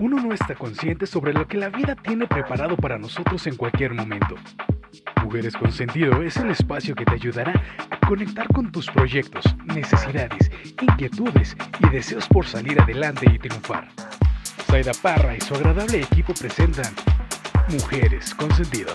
uno no está consciente sobre lo que la vida tiene preparado para nosotros en cualquier momento. Mujeres con Sentido es el espacio que te ayudará a conectar con tus proyectos, necesidades, inquietudes y deseos por salir adelante y triunfar. Zaida Parra y su agradable equipo presentan Mujeres con Sentido.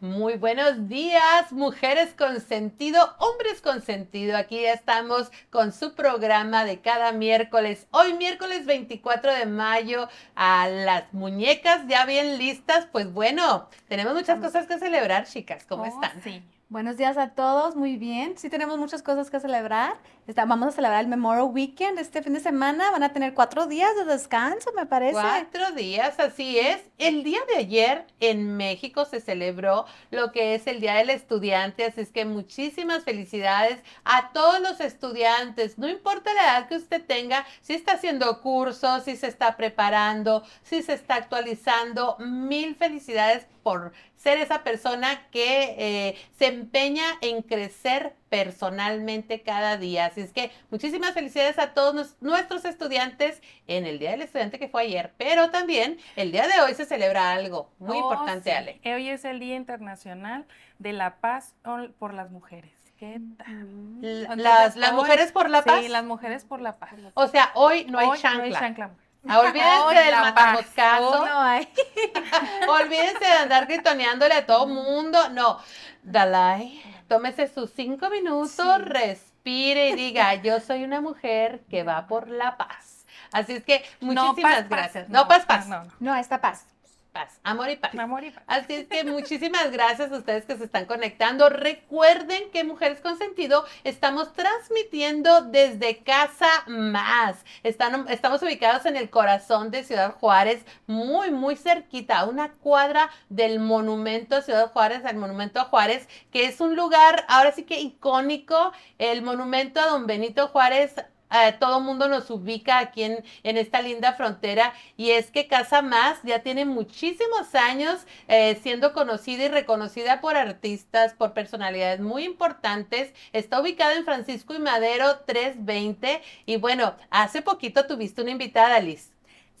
Muy buenos días, mujeres con sentido, hombres con sentido. Aquí estamos con su programa de cada miércoles. Hoy miércoles 24 de mayo, a las muñecas ya bien listas. Pues bueno, tenemos muchas cosas que celebrar, chicas. ¿Cómo Oh, están? Sí. Buenos días a todos, muy bien. Sí tenemos muchas cosas que celebrar. Está- vamos a celebrar el Memorial Weekend este fin de semana. Van a tener cuatro días de descanso, me parece. Cuatro días, así es. El día de ayer en México se celebró lo que es el Día del Estudiante, así es que muchísimas felicidades a todos los estudiantes, no importa la edad que usted tenga, si está haciendo cursos, si se está preparando, si se está actualizando, mil felicidades por ser esa persona que eh, se empeña en crecer personalmente cada día. Así es que muchísimas felicidades a todos nos- nuestros estudiantes en el Día del Estudiante que fue ayer, pero también el día de hoy se celebra algo muy Oh, importante, sí. Ale. Hoy es el Día Internacional de la Paz por las Mujeres. ¿Qué tal? Entonces, Las, las hoy- mujeres por la paz. Sí, las mujeres por la paz. O sea, hoy no hay Hoy chancla. chancla. Ah, Olvídense Hoy del la matamos paz. caso. No hay. Olvídense de andar gritoneándole a todo mundo. No. Dalai, tómese sus cinco minutos, Sí. respire y diga, yo soy una mujer que va por la paz. Así es que muchísimas paz. gracias. No, paz, paz. No, no. No, esta paz. Paz, amor y paz. Amor y paz. Así es que muchísimas gracias a ustedes que se están conectando. Recuerden que Mujeres con Sentido estamos transmitiendo desde Casa Más. Están, estamos ubicados en el corazón de Ciudad Juárez, muy, muy cerquita, a una cuadra del monumento a Ciudad Juárez, al monumento a Juárez, que es un lugar ahora sí que icónico, el monumento a don Benito Juárez. Eh, todo mundo nos ubica aquí en, en esta linda frontera y es que Casa Más ya tiene muchísimos años eh, siendo conocida y reconocida por artistas, por personalidades muy importantes. Está ubicada en Francisco y Madero 320 y bueno, hace poquito tuviste una invitada, Liz.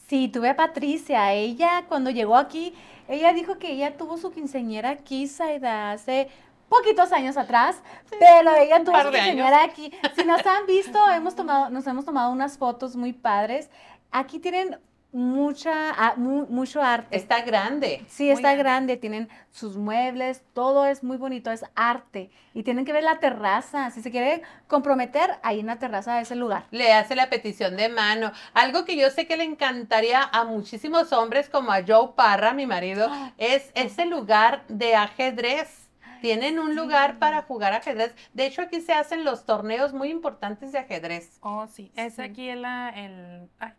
Sí, tuve a Patricia. Ella, cuando llegó aquí, ella dijo que ella tuvo su quinceañera aquí, Saida, hace poquitos años atrás, pero ella tuvo su quinceañera aquí. Si nos han visto, hemos tomado, nos hemos tomado unas fotos muy padres. Aquí tienen mucha, ah, mu- mucho arte. Está grande. Sí, Muy está grande. grande, tienen sus muebles, todo es muy bonito, es arte. Y tienen que ver la terraza. Si se quiere comprometer, ahí en la terraza de ese lugar. Le hace la petición de mano. Algo que yo sé que le encantaría a muchísimos hombres, como a Joe Parra, mi marido, es ese lugar de ajedrez. Tienen un lugar para jugar ajedrez. De hecho, aquí se hacen los torneos muy importantes de ajedrez. Oh, sí. Es Sí. aquí el, el, ay,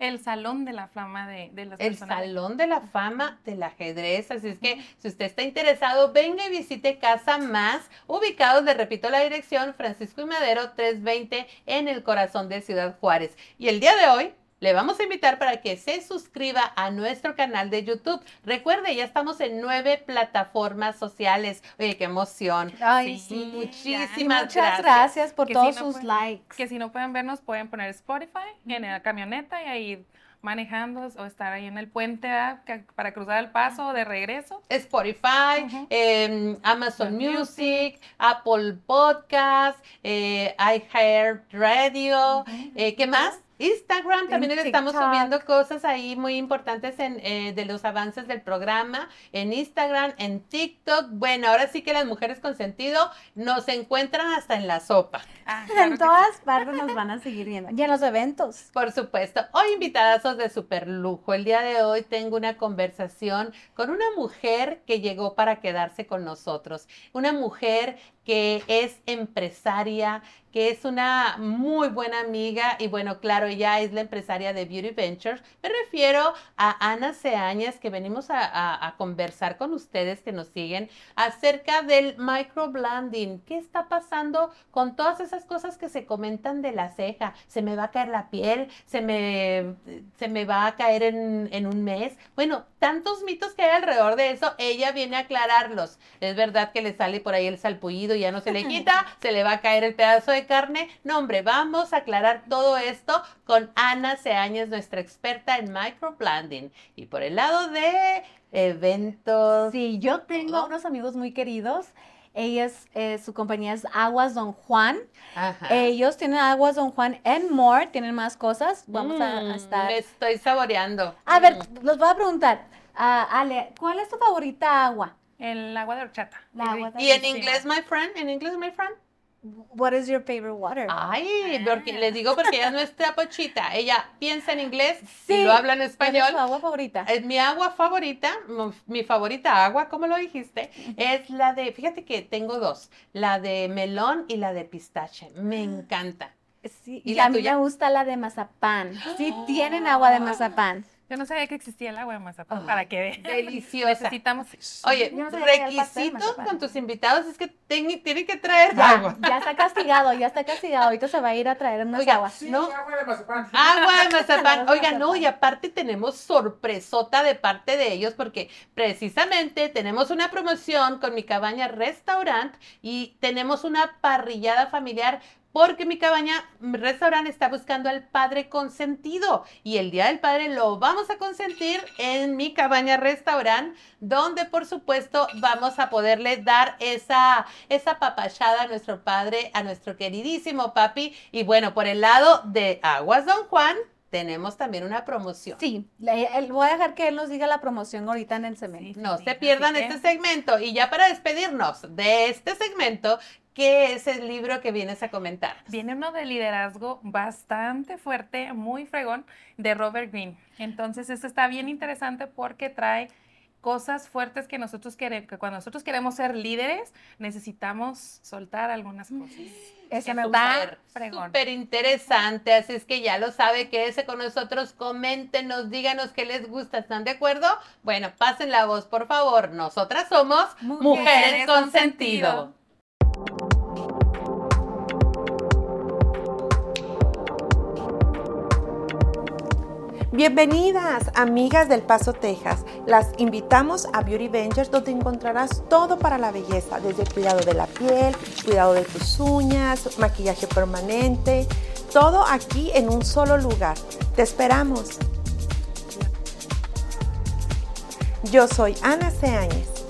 el salón de la flama de, de las El personas. Salón de la Fama del Ajedrez. Así es que si usted está interesado, venga y visite Casa Más, ubicados, le repito la dirección, Francisco y Madero 320 en el corazón de Ciudad Juárez. Y el día de hoy le vamos a invitar para que se suscriba a nuestro canal de YouTube. Recuerde, ya estamos en nueve plataformas sociales. Oye, qué emoción. Ay, Sí, sí. Muchísimas Muchas gracias. gracias por Que todos si no sus pueden- likes. Que si no pueden vernos, pueden poner Spotify en la camioneta y ahí manejando o estar ahí en el puente para cruzar el paso de regreso. Spotify, em, Amazon Music. Music, Apple Podcast, eh, iHeartRadio, eh, ¿qué más? Instagram, también En le estamos subiendo cosas ahí muy importantes en, eh, de los avances del programa, en Instagram, en TikTok. Bueno, ahora sí que las mujeres con sentido nos encuentran hasta en la sopa. Ah, claro En todas partes nos van a seguir viendo. Y en los eventos. Por supuesto. Hoy invitadazos de super lujo. El día de hoy tengo una conversación con una mujer que llegó para quedarse con nosotros. Una mujer que es empresaria, que es una muy buena amiga y bueno, claro, ella es la empresaria de Beauty Ventures. Me refiero a Ana Seáñez, que venimos a conversar con ustedes que nos siguen acerca del microblending. ¿Qué está pasando con todas esas cosas que se comentan de la ceja? ¿Se me va a caer la piel? ¿Se me, se me va a caer en, en un mes? Bueno, tantos mitos que hay alrededor de eso, ella viene a aclararlos. Es verdad que le sale por ahí el salpullido y ya no se le quita, se le va a caer el pedazo de carne. No, hombre, vamos a aclarar todo esto con Ana Seáñez, nuestra experta en microblending. Y por el lado de eventos. Sí, yo tengo unos amigos muy queridos. Ellas, eh, su compañía es Aguas Don Juan. Ajá. Ellos tienen Aguas Don Juan and more, tienen más cosas. Vamos a- Mm, a, estar. Me estoy saboreando. A ver, Mm. los voy a preguntar. Ah, Ale, ¿cuál es tu favorita agua? El agua de horchata. La agua de ¿Y en inglés, my friend? ¿En inglés, my friend? What is your favorite water? Ay, porque les digo porque ella no es pochita. Ella piensa en inglés Sí, y lo habla en ¿Cuál es español. tu agua favorita? Es mi agua favorita, mi favorita agua, como lo dijiste, es la de, fíjate que tengo dos, la de melón y la de pistache. Me encanta. Sí, ¿Y y la a mí tuya? me gusta la de mazapán. Sí, tienen agua de mazapán. Yo no sabía que existía el agua de mazapán. Para que vean. Deliciosa. Necesitamos. Oye, no sabía que había pastel de requisito mazapán. con tus invitados es que ten- tienen que traer Ya, agua. ya está castigado, ya está castigado. Ahorita se va a ir a traer unas Oiga, aguas. no, agua de mazapán. Agua de mazapán. Oiga, no, y aparte tenemos sorpresota de parte de ellos porque precisamente tenemos una promoción con mi cabaña restaurant y tenemos una parrillada familiar porque mi cabaña mm, restaurant está buscando al padre consentido y el día del padre lo vamos a consentir en mi cabaña restaurant donde por supuesto vamos a poderle dar esa esa papachada a nuestro padre, a nuestro queridísimo papi y bueno, por el lado de Aguas Don Juan tenemos también una promoción. Sí, le- voy a dejar que él nos diga la promoción ahorita en el segmento. No Sí, se pierdan este segmento. Y ya para despedirnos de este segmento, ¿qué es el libro que vienes a comentar? Viene uno de liderazgo bastante fuerte, muy fregón, de Robert Greene. Entonces, esto está bien interesante porque trae cosas fuertes que nosotros queremos, que cuando nosotros queremos ser líderes, necesitamos soltar algunas cosas. Ese Está me fregón. súper interesante, así es que ya lo sabe, quédese con nosotros, coméntenos, díganos qué les gusta, ¿están de acuerdo? Bueno, pasen la voz, por favor. Nosotras somos Mujeres Mujeres con Sentido. Bienvenidas, amigas del Paso, Texas. Las invitamos a Beauty Ventures, donde encontrarás todo para la belleza, desde cuidado de la piel, cuidado de tus uñas, maquillaje permanente, todo aquí en un solo lugar. Te esperamos. Yo soy Ana Seáñez.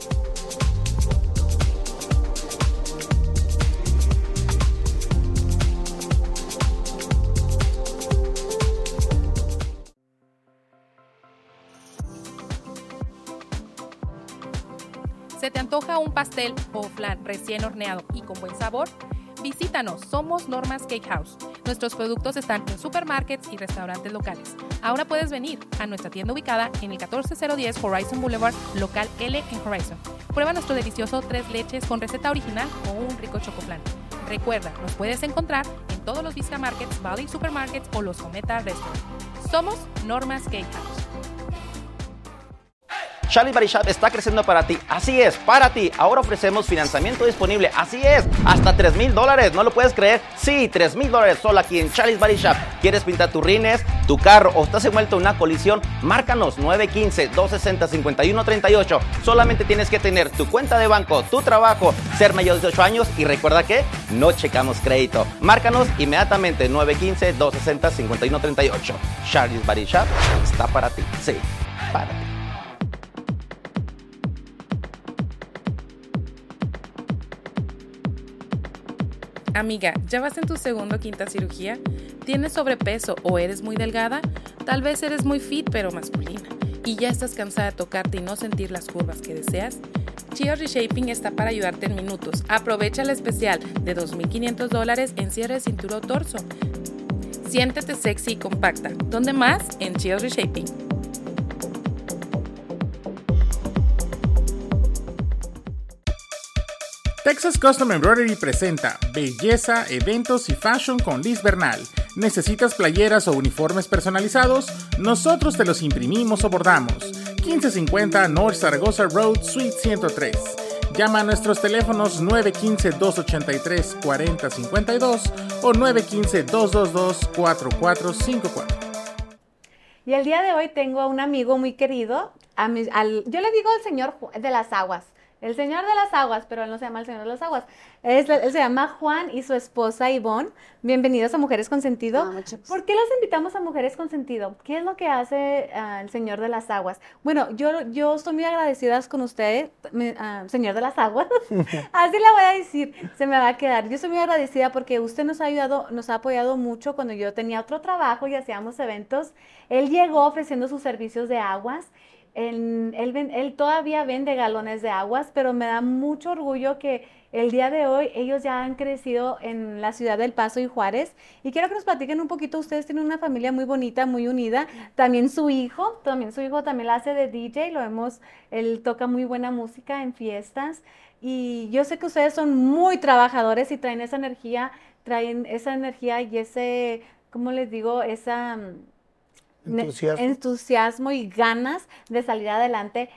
¿Se te antoja un pastel o flan recién horneado y con buen sabor? Visítanos, somos Normas Cake House. Nuestros productos están en supermarkets y restaurantes locales. Ahora puedes venir a nuestra tienda ubicada en el 14010 Horizon Boulevard, local L en Horizon. Prueba nuestro delicioso tres leches con receta original o un rico chocoflan. Recuerda, nos puedes encontrar en todos los Vista Markets, Valley Supermarkets o los Cometa Restaurant. Somos Normas Cake House. Charlie Body está creciendo para ti. Así es, para ti. Ahora ofrecemos financiamiento disponible. Así es, hasta 3 mil dólares. ¿No lo puedes creer? Sí, 3 mil dólares solo aquí en Charlie's Body. ¿Quieres pintar tus rines, tu carro o estás envuelto en una colisión? Márcanos 915-260-5138. Solamente tienes que tener tu cuenta de banco, tu trabajo, ser mayor de 18 años y recuerda que no checamos crédito. Márcanos inmediatamente 915-260-5138. Charlie's Body Shop está para ti. Sí, para ti. Amiga, ¿ya vas en tu segundo o quinta cirugía? ¿Tienes sobrepeso o eres muy delgada? Tal vez eres muy fit pero masculina y ya estás cansada de tocarte y no sentir las curvas que deseas. Chia Reshaping está para ayudarte en minutos. Aprovecha el especial de 2.500 dólares en cierre de cintura o torso. Siéntete sexy y compacta. ¿Dónde más? En Chia Reshaping. Texas Custom Embroidery presenta Belleza, Eventos y Fashion con Liz Bernal. ¿Necesitas playeras o uniformes personalizados? Nosotros te los imprimimos o bordamos. 1550 North Zaragoza Road, Suite 103. Llama a nuestros teléfonos 915-283-4052 o 915-222-4454. Y el día de hoy tengo a un amigo muy querido. yo le digo al señor de las aguas. El señor de las aguas, pero él no se llama el señor de las aguas. Es- él se llama Juan y su esposa Ivonne. Bienvenidos a Mujeres con Sentido. Ah. ¿Por qué los invitamos a Mujeres con Sentido? ¿Qué es lo que hace ah, el señor de las aguas? Bueno, yo, yo estoy muy agradecida con usted, me- ah, señor de las aguas. Así le voy a decir, se me va a quedar. Yo estoy muy agradecida porque usted nos ha ayudado, nos ha apoyado mucho cuando yo tenía otro trabajo y hacíamos eventos. Él llegó ofreciendo sus servicios de aguas. Él, él todavía vende galones de aguas, pero me da mucho orgullo que el día de hoy ellos ya han crecido en la ciudad del Paso y Juárez. Y quiero que nos platiquen un poquito. Ustedes tienen una familia muy bonita, muy unida. También su hijo, también su hijo también la hace de DJ. Lo vemos, él toca muy buena música en fiestas. Y yo sé que ustedes son muy trabajadores y traen esa energía, traen esa energía y ese, ¿cómo les digo? Esa Entusiasmo. entusiasmo y ganas de salir adelante.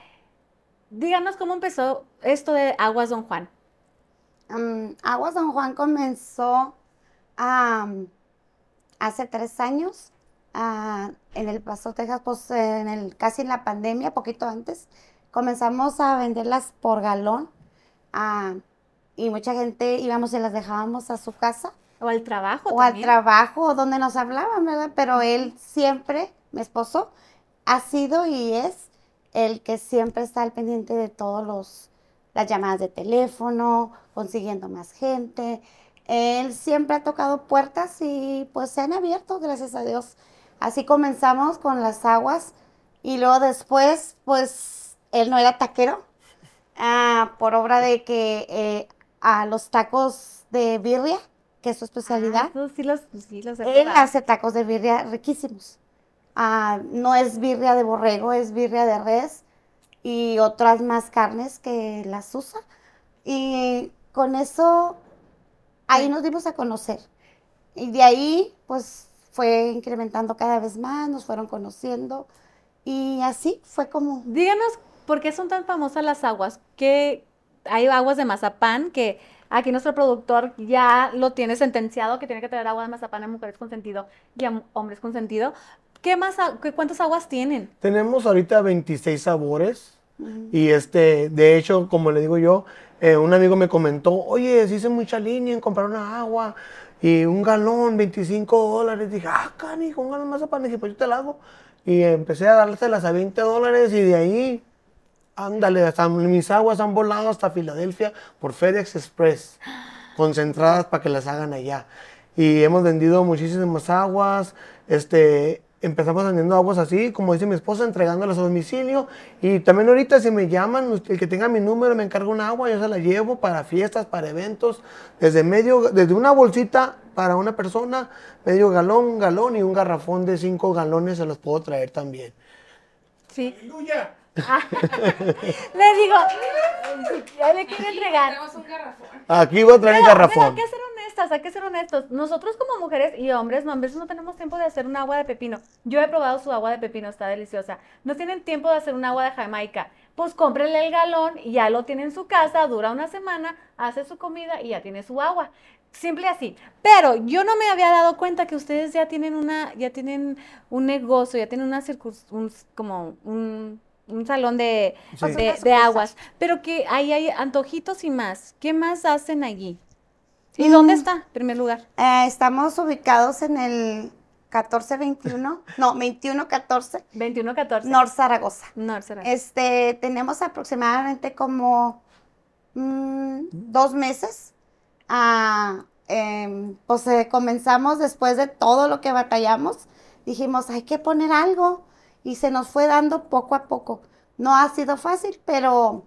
Díganos cómo empezó esto de Aguas Don Juan. Mm, Aguas Don Juan comenzó hace tres años ah, en El Paso, Texas, pues en el, casi en la pandemia, poquito antes. Comenzamos a venderlas por galón ah, y mucha gente íbamos y las dejábamos a su casa O al trabajo o al trabajo o donde nos hablaban, ¿verdad? Pero él siempre, mi esposo, ha sido y es el que siempre está al pendiente de todos los las llamadas de teléfono, consiguiendo más gente. Él siempre ha tocado puertas y pues se han abierto, gracias a Dios. Así comenzamos con las aguas y luego después, pues él no era taquero, ah, por obra de que eh, a los tacos de birria, que es su especialidad, Ah, sí los, sí los él hace tacos de birria riquísimos. Ah, no es birria de borrego, es birria de res y otras más carnes que las usa. Y con eso, ahí nos dimos a conocer. Y de ahí, pues, fue incrementando cada vez más, nos fueron conociendo. Y así fue como... Díganos por qué son tan famosas las aguas. Que hay aguas de mazapán que aquí nuestro productor ya lo tiene sentenciado que tiene que traer agua de mazapán a mujeres con sentido y a hombres con sentido. ¿Qué más, qué- cuántas aguas tienen? Tenemos ahorita 26 sabores y este, de hecho, como le digo yo, eh, un amigo me comentó, oye, se hice mucha línea en comprar una agua y un galón, 25 dólares. Dije, ah, canijo, un galón más de pan. Dije, pues yo te la hago. Y empecé a dárselas a 20 dólares y de ahí, ándale, hasta mis aguas han volado hasta Filadelfia por FedEx Express, concentradas para que las hagan allá. Y hemos vendido muchísimas aguas, este, empezamos vendiendo aguas así, como dice mi esposa, entregándolas a domicilio. Y también ahorita si me llaman, el que tenga mi número me encarga un agua, yo se la llevo para fiestas, para eventos, desde medio, desde una bolsita para una persona, medio galón, un galón y un garrafón de cinco galones se los puedo traer también. Sí. Le digo, ya le quiero entregar. Aquí voy a traer el Pero, pero hay que ser honestas, hay que ser honestos. Nosotros como mujeres y hombres, no, a veces no tenemos tiempo de hacer un agua de pepino. Yo he probado su agua de pepino, está deliciosa. No tienen tiempo de hacer un agua de Jamaica. Pues cómprenle el galón y ya lo tiene en su casa, dura una semana, hace su comida y ya tiene su agua. Simple así. Pero yo no me había dado cuenta que ustedes ya tienen una, ya tienen un negocio, ya tienen una circun- un- como un, un salón de, Sí. de, de aguas. Pero que ahí hay antojitos y más. ¿Qué más hacen allí? ¿Y dónde está, en primer lugar? Eh, estamos ubicados en el 1421, no, 2114, 2114. North Zaragoza. North será. Este, tenemos aproximadamente como mm, dos meses. Ah, em, pues eh, comenzamos después de todo lo que batallamos. Dijimos, hay que poner algo. Y se nos fue dando poco a poco. No ha sido fácil, pero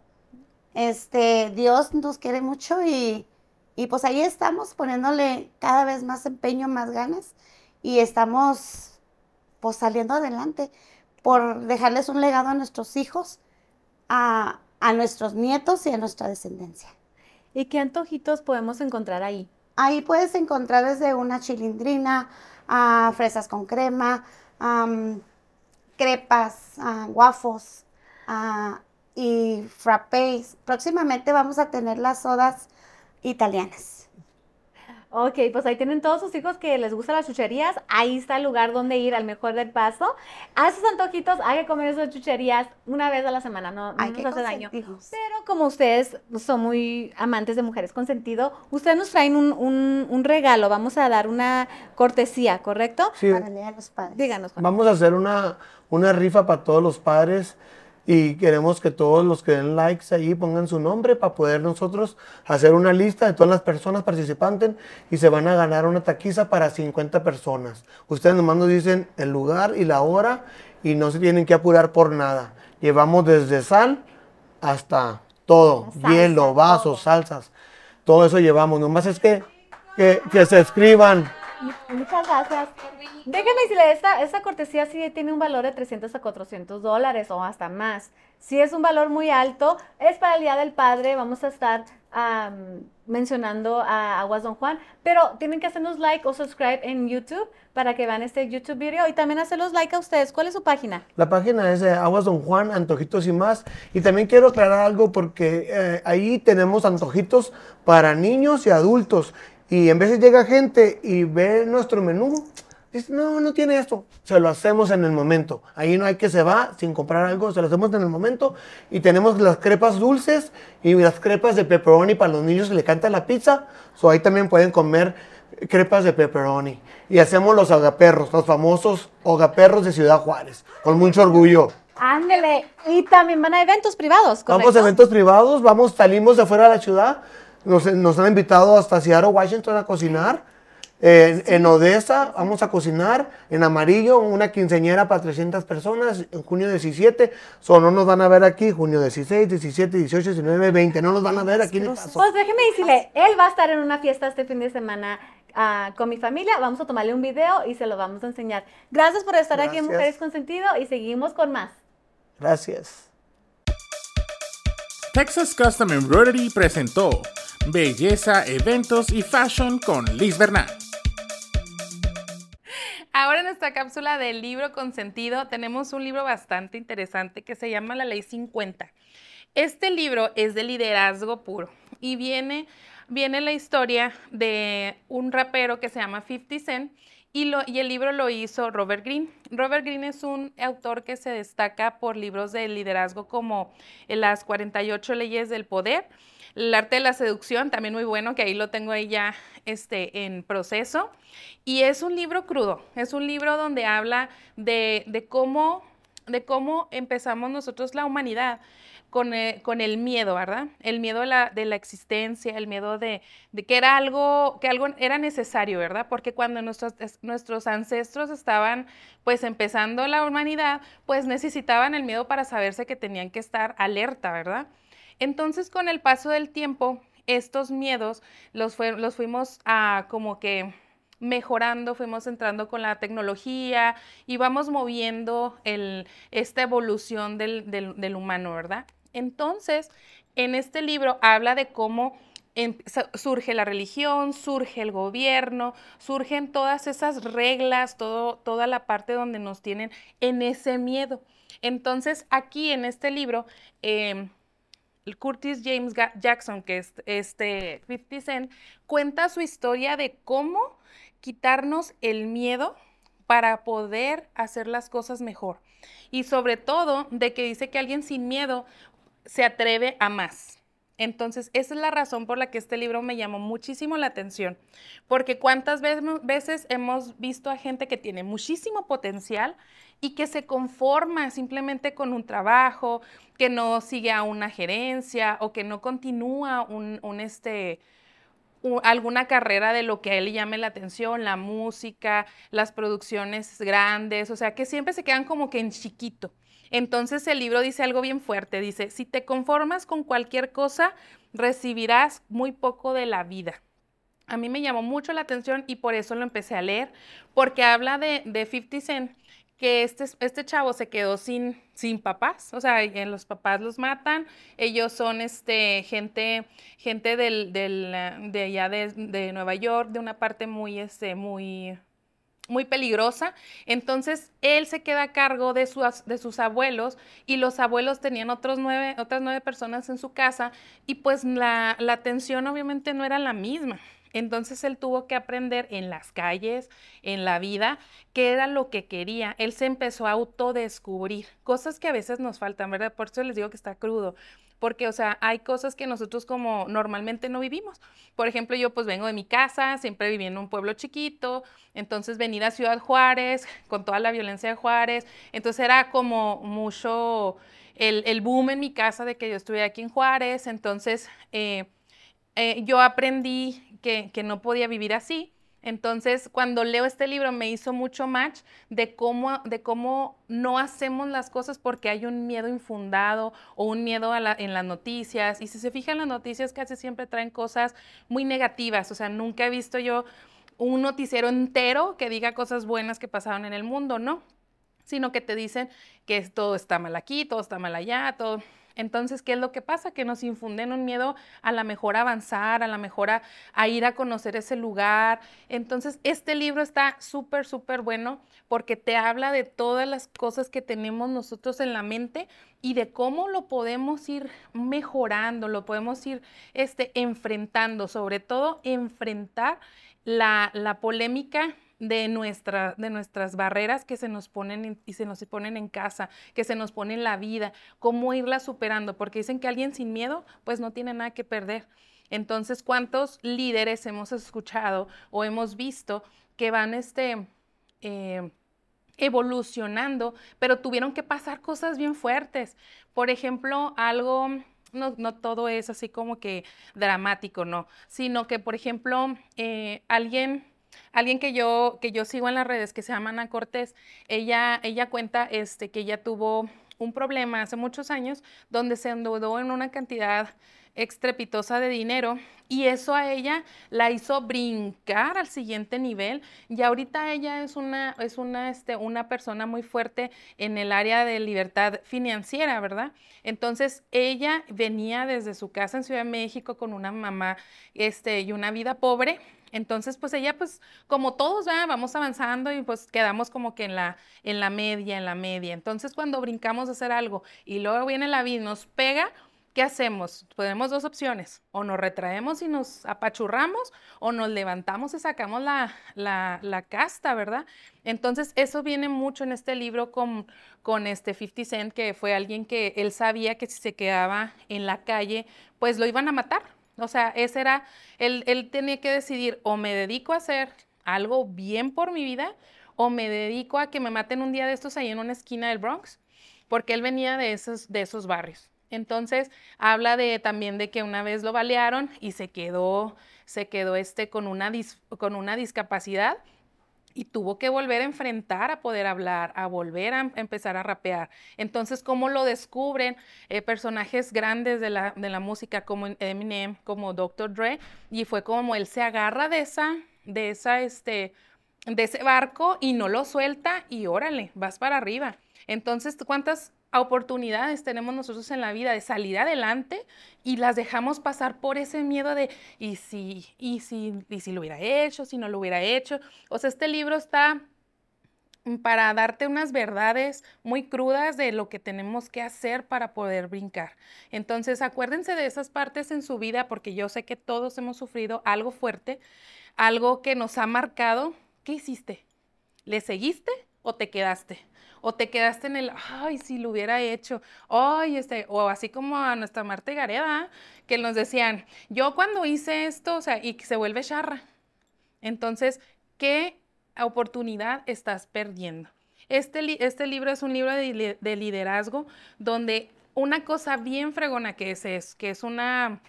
este, Dios nos quiere mucho y, y pues ahí estamos poniéndole cada vez más empeño, más ganas. Y estamos pues saliendo adelante por dejarles un legado a nuestros hijos, a, a nuestros nietos y a nuestra descendencia. ¿Y qué antojitos podemos encontrar ahí? Ahí puedes encontrar desde una chilindrina, a fresas con crema, am, crepas, ah, guafos ah, y frappés. Próximamente vamos a tener las sodas italianas. Ok, pues ahí tienen todos sus hijos que les gustan las chucherías. Ahí está el lugar donde ir al mejor del paso. A esos antojitos hay que comer esas chucherías una vez a la semana, no, no Hay nos que hace daño. Pero como ustedes son muy amantes de mujeres con sentido, ustedes nos traen un, un- un regalo. Vamos a dar una cortesía, ¿correcto? Sí, Para el Día de los padres. Díganos, Juan. vamos a hacer una, una rifa para todos los padres y queremos que todos los que den likes ahí pongan su nombre para poder nosotros hacer una lista de todas las personas participantes y se van a ganar una taquiza para 50 personas. Ustedes nomás nos dicen el lugar y la hora y no se tienen que apurar por nada. Llevamos desde sal hasta todo, Salsa, hielo, vasos, todo. salsas, todo eso llevamos. Nomás es que, que, que se escriban. Muchas gracias. Déjenme decirle, esta, esta cortesía sí tiene un valor de 300 a 400 dólares o hasta más. Si es un valor muy alto, es para el Día del Padre, vamos a estar mencionando a Aguas Don Juan, pero tienen que hacernos like o subscribe en YouTube para que vean este YouTube video y también hacerlos like a ustedes. ¿Cuál es su página? La página es de Aguas Don Juan, Antojitos y más. Y también quiero aclarar algo porque eh, ahí tenemos antojitos para niños y adultos. Y en veces llega gente y ve nuestro menú, dice, no, no tiene esto. Se lo hacemos en el momento. Ahí no hay que se va sin comprar algo, se lo hacemos en el momento. Y tenemos las crepas dulces y las crepas de pepperoni para los niños que le canta la pizza. So ahí también pueden comer crepas de pepperoni. Y hacemos los agaperros, los famosos agaperros de Ciudad Juárez, con mucho orgullo. Ándele. Y también van a eventos privados, ¿correcto? Vamos a eventos privados, vamos, salimos de fuera de la ciudad. Nos, nos han invitado hasta Seattle, Washington a cocinar. Eh, En Odessa vamos a cocinar. En Amarillo, una quinceñera para 300 personas. En junio 17. So, no nos van a ver aquí. Junio 16, 17, 18, 19, 20. No nos van a ver aquí en el paso. Pues déjeme decirle, él va a estar en una fiesta este fin de semana ah, con mi familia. Vamos a tomarle un video y se lo vamos a enseñar. Gracias por estar aquí en. Mujeres con Sentido y seguimos con más. Gracias. Texas Custom Embroidery presentó Belleza, Eventos y Fashion con Liz Bernal. Ahora en nuestra cápsula del libro consentido tenemos un libro bastante interesante que se llama La Ley 50. Este libro es de liderazgo puro y viene, viene la historia de un rapero que se llama 50 Cent y, lo, y el libro lo hizo Robert Greene. Robert Greene es un autor que se destaca por libros de liderazgo como Las 48 leyes del poder, El arte de la seducción, también muy bueno, que ahí lo tengo ahí ya este, en proceso. Y es un libro crudo, es un libro donde habla de, cómo, de cómo empezamos nosotros la humanidad con, eh, con el miedo, ¿verdad? El miedo de la, de la existencia, el miedo de, de que era algo, que algo era necesario, ¿verdad? Porque cuando nuestros, es- nuestros ancestros estaban pues empezando la humanidad, pues necesitaban el miedo para saberse que tenían que estar alerta, ¿verdad? Entonces, con el paso del tiempo, estos miedos los, los fuimos a como que mejorando, fuimos entrando con la tecnología y vamos moviendo esta evolución del, humano, ¿verdad? Entonces, en este libro habla de cómo surge la religión, surge el gobierno, surgen todas esas reglas, toda la parte donde nos tienen en ese miedo. Entonces, aquí en este libro, em, el Curtis James Jackson, que es este 50 Cent, cuenta su historia de cómo quitarnos el miedo para poder hacer las cosas mejor. Y sobre todo de que dice que alguien sin miedo se atreve a más. Entonces, esa es la razón por la que este libro me llamó muchísimo la atención, porque cuántas ve- veces hemos visto a gente que tiene muchísimo potencial y que se conforma simplemente con un trabajo, que no sigue a una gerencia o que no continúa un, este, alguna carrera de lo que a él llame la atención, la música, las producciones grandes, o sea, que siempre se quedan como que en chiquito. Entonces el libro dice algo bien fuerte, dice, si te conformas con cualquier cosa, recibirás muy poco de la vida. A mí me llamó mucho la atención y por eso lo empecé a leer, porque habla de, de 50 Cent, que este, este chavo se quedó sin, sin papás, o sea, los papás los matan, ellos son este, gente, gente del, del, de allá de, de Nueva York, de una parte muy, este, muy, muy peligrosa. Entonces, él se queda a cargo de, sus de sus abuelos y los abuelos tenían otros nueve, otras nueve personas en su casa y pues la, la atención obviamente no era la misma. Entonces él tuvo que aprender en las calles, en la vida, qué era lo que quería. Él se empezó a autodescubrir, cosas que a veces nos faltan, ¿verdad? Por eso les digo que está crudo. Porque, o sea, hay cosas que nosotros como normalmente no vivimos. Por ejemplo, yo pues vengo de mi casa, siempre viví en un pueblo chiquito, entonces venir a Ciudad Juárez con toda la violencia de Juárez, entonces era como mucho el, boom en mi casa de que yo estuve aquí en Juárez, entonces eh, eh, yo aprendí que, que no podía vivir así. Entonces, cuando leo este libro me hizo mucho match de cómo, de cómo no hacemos las cosas porque hay un miedo infundado o un miedo a la- en las noticias. Y si se fijan, las noticias casi siempre traen cosas muy negativas. O sea, nunca he visto yo un noticiero entero que diga cosas buenas que pasaron en el mundo, ¿no? Sino que te dicen que todo está mal aquí, todo está mal allá, todo. Entonces, ¿qué es lo que pasa? Que nos infunden un miedo a la mejor avanzar, a la mejor a, a ir a conocer ese lugar. Entonces, este libro está súper, súper bueno porque te habla de todas las cosas que tenemos nosotros en la mente y de cómo lo podemos ir mejorando, lo podemos ir este, enfrentando, sobre todo enfrentar la, la polémica de, nuestra, de nuestras barreras que se nos ponen en- y se nos ponen en casa, que se nos pone en la vida, cómo irla superando, porque dicen que alguien sin miedo pues no tiene nada que perder. Entonces, ¿cuántos líderes hemos escuchado o hemos visto que van este, eh, evolucionando, pero tuvieron que pasar cosas bien fuertes? Por ejemplo, algo, no, no todo es así como que dramático, no, sino que, por ejemplo, eh, alguien Alguien que yo, que yo sigo en las redes, que se llama Ana Cortés, ella, ella cuenta este, que ella tuvo un problema hace muchos años donde se endeudó en una cantidad estrepitosa de dinero y eso a ella la hizo brincar al siguiente nivel y ahorita ella es una es una este una persona muy fuerte en el área de libertad financiera, ¿verdad? Entonces, ella venía desde su casa en Ciudad de México con una mamá este y una vida pobre entonces, pues ella, pues como todos, vamos avanzando y pues quedamos como que en la, en la media, en la media. Entonces, cuando brincamos a hacer algo y luego viene la vida y nos pega, ¿qué hacemos? Tenemos dos opciones, o nos retraemos y nos apachurramos, o nos levantamos y sacamos la, la, la casta, ¿verdad? Entonces, eso viene mucho en este libro con, con este 50 Cent, que fue alguien que él sabía que si se quedaba en la calle, pues lo iban a matar. O sea, ese era, él, él tenía que decidir o me dedico a hacer algo bien por mi vida o me dedico a que me maten un día de estos ahí en una esquina del Bronx, porque él venía de esos, de esos barrios. Entonces, habla de también de que una vez lo balearon y se quedó, se quedó este con una, con una discapacidad y tuvo que volver a enfrentar a poder hablar, a volver a em- empezar a rapear. Entonces, ¿cómo lo descubren eh, personajes grandes de la, de la música como Eminem, como Dr. Dre? Y fue como él se agarra de esa, de esa, este, de ese barco y no lo suelta y órale, vas para arriba. Entonces, ¿cuántas oportunidades tenemos nosotros en la vida de salir adelante y las dejamos pasar por ese miedo de, ¿y si, y si, y si lo hubiera hecho, si no lo hubiera hecho? O sea, este libro está para darte unas verdades muy crudas de lo que tenemos que hacer para poder brincar. Entonces, acuérdense de esas partes en su vida porque yo sé que todos hemos sufrido algo fuerte, algo que nos ha marcado. ¿Qué hiciste? ¿Le seguiste o te quedaste? O te quedaste en el, ay, si lo hubiera hecho, ay, este, o así como a nuestra Marta Gareda, que nos decían, yo cuando hice esto, o sea, y se vuelve charra. Entonces, ¿qué oportunidad estás perdiendo? Este, este libro es un libro de, li- de liderazgo donde una cosa bien fregona que es, que es una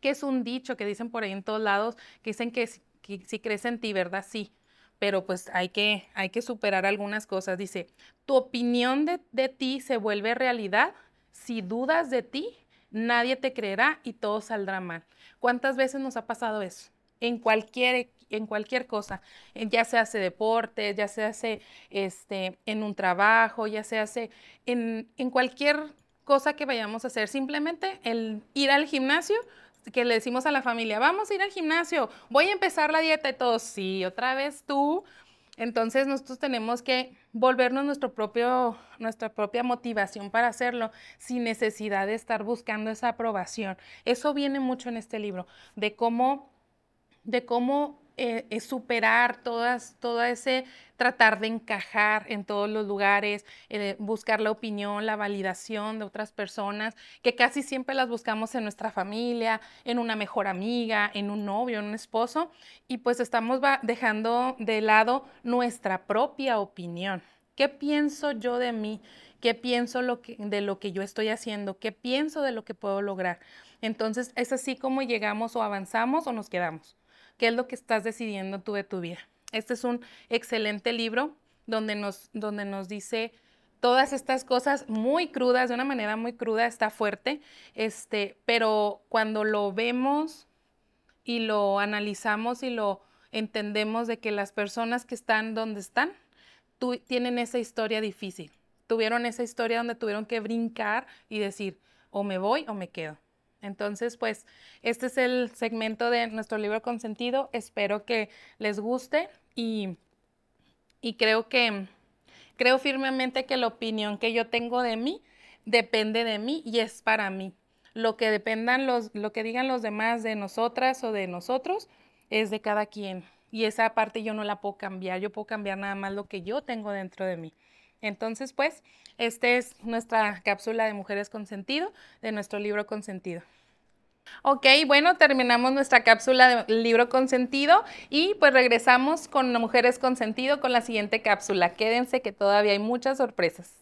que es un dicho que dicen por ahí en todos lados, que dicen que que si crees en ti, ¿verdad? Sí, pero pues hay que, hay que superar algunas cosas. Dice, tu opinión de, de ti se vuelve realidad si dudas de ti, nadie te creerá y todo saldrá mal. ¿Cuántas veces nos ha pasado eso? En cualquier, en cualquier cosa, ya se hace deporte, ya se hace este, en un trabajo, ya se hace en, en cualquier cosa que vayamos a hacer. Simplemente el ir al gimnasio, que le decimos a la familia, vamos a ir al gimnasio, voy a empezar la dieta y todo, sí, otra vez tú. Entonces nosotros tenemos que volvernos nuestro propio, nuestra propia motivación para hacerlo sin necesidad de estar buscando esa aprobación. Eso viene mucho en este libro, de cómo de cómo eh, es superar todas, todo ese tratar de encajar en todos los lugares, eh, buscar la opinión, la validación de otras personas, que casi siempre las buscamos en nuestra familia, en una mejor amiga, en un novio, en un esposo, y pues estamos dejando de lado nuestra propia opinión. ¿Qué pienso yo de mí? ¿Qué pienso de lo que yo estoy haciendo? ¿Qué pienso de lo que puedo lograr? Entonces, es así como llegamos o avanzamos o nos quedamos. ¿Qué es lo que estás decidiendo tú de tu vida? Este es un excelente libro donde nos, donde nos dice todas estas cosas muy crudas, de una manera muy cruda, está fuerte, este, pero cuando lo vemos y lo analizamos y lo entendemos de que las personas que están donde están, tienen esa historia difícil, tuvieron esa historia donde tuvieron que brincar y decir, o me voy o me quedo. Entonces, pues, este es el segmento de nuestro libro consentido. Espero que les guste y, y creo que, creo firmemente que la opinión que yo tengo de mí depende de mí y es para mí. Lo que dependan los, lo que digan los demás de nosotras o de nosotros es de cada quien. Y esa parte yo no la puedo cambiar. Yo puedo cambiar nada más lo que yo tengo dentro de mí. Entonces, pues, esta es nuestra cápsula de Mujeres con Sentido, de nuestro libro Consentido. Ok, bueno, terminamos nuestra cápsula de libro consentido y pues regresamos con Mujeres con Sentido con la siguiente cápsula. Quédense que todavía hay muchas sorpresas.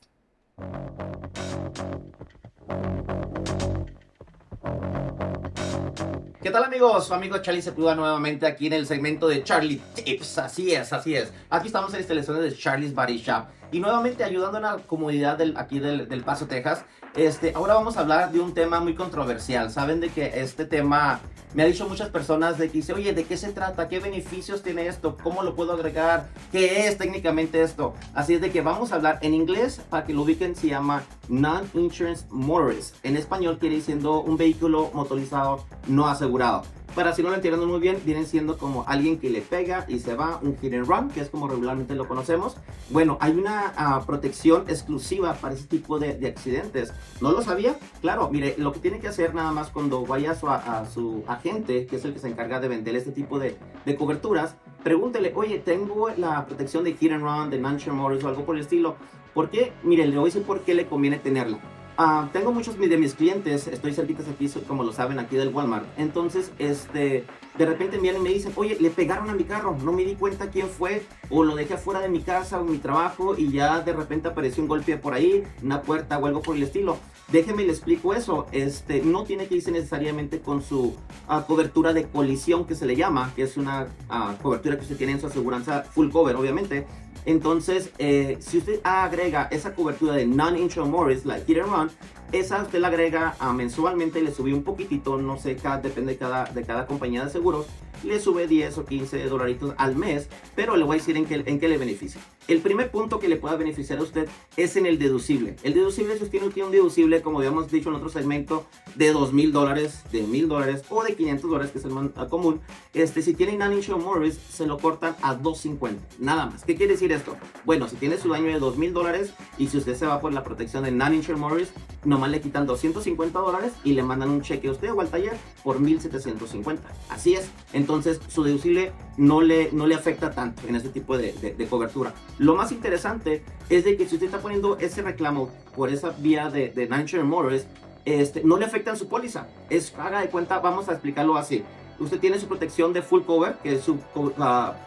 ¿Qué tal amigos? Su amigo Charlie Sepúlveda nuevamente aquí en el segmento de Charlie Tips. Así es, así es. Aquí estamos en instalaciones de Charlie's Body Shop. Y nuevamente ayudando a la comunidad del, aquí del, del, Paso, Texas. Este, ahora vamos a hablar de un tema muy controversial. Saben de que este tema me ha dicho muchas personas de que dice, oye, ¿de qué se trata? ¿Qué beneficios tiene esto? ¿Cómo lo puedo agregar? ¿Qué es técnicamente esto? Así es de que vamos a hablar en inglés, para que lo ubiquen, se llama Non-Insurance Motorist. En español quiere diciendo un vehículo motorizado no asegurado. Para si no lo entienden muy bien, vienen siendo como alguien que le pega y se va, un hit run, que es como regularmente lo conocemos. Bueno, hay una ah, protección exclusiva para ese tipo de, accidentes. ¿No lo sabía? Claro, mire, lo que tiene que hacer nada más cuando vaya a su, agente, que es el que se encarga de vender este tipo de, coberturas, pregúntele, oye, tengo la protección de hit run, de mansion motors o algo por el estilo. ¿Por qué? Mire, le voy a decir por qué le conviene tenerla. Ah, tengo muchos de mis clientes, estoy cerquitas aquí, como lo saben, aquí del Walmart. Entonces, este, de repente vienen y me dicen, oye, le pegaron a mi carro, no me di cuenta quién fue, o lo dejé afuera de mi casa o mi trabajo y ya de repente apareció un golpe por ahí, una puerta o algo por el estilo. Déjeme le explico eso. Este, no tiene que irse necesariamente con su ah, cobertura de colisión que se le llama, que es una ah, cobertura que usted tiene en su aseguranza full cover, obviamente. Entonces, eh, si usted agrega esa cobertura de non-insured Morris, like Hit and Run, esa usted la agrega uh, mensualmente le sube un poquitito, no sé, cada, depende de cada, de cada compañía de seguros, le sube 10 o 15 dolaritos al mes, pero le voy a decir en qué, en qué le beneficia. El primer punto que le pueda beneficiar a usted es en el deducible. El deducible, si usted tiene un deducible, como habíamos dicho en otro segmento, de 2 mil dólares, de 1000 dólares o de 500 dólares, que es el más común, este, si tiene non-insured Morris, se lo cortan a 250, nada más. ¿Qué quiere decir esto? Bueno, si tiene su daño de 2 mil dólares y si usted se va por la protección de non-insured Morris, nomás le quitan 250 dólares y le mandan un cheque a usted o al taller por 1750. Así es. Entonces, su deducible no le, no le afecta tanto en este tipo de, de, cobertura. Lo más interesante es de que si usted está poniendo ese reclamo por esa vía de, de non-insured Morris, este, no le afecta en su póliza. Es, haga de cuenta, vamos a explicarlo así usted tiene su protección de full cover, que es su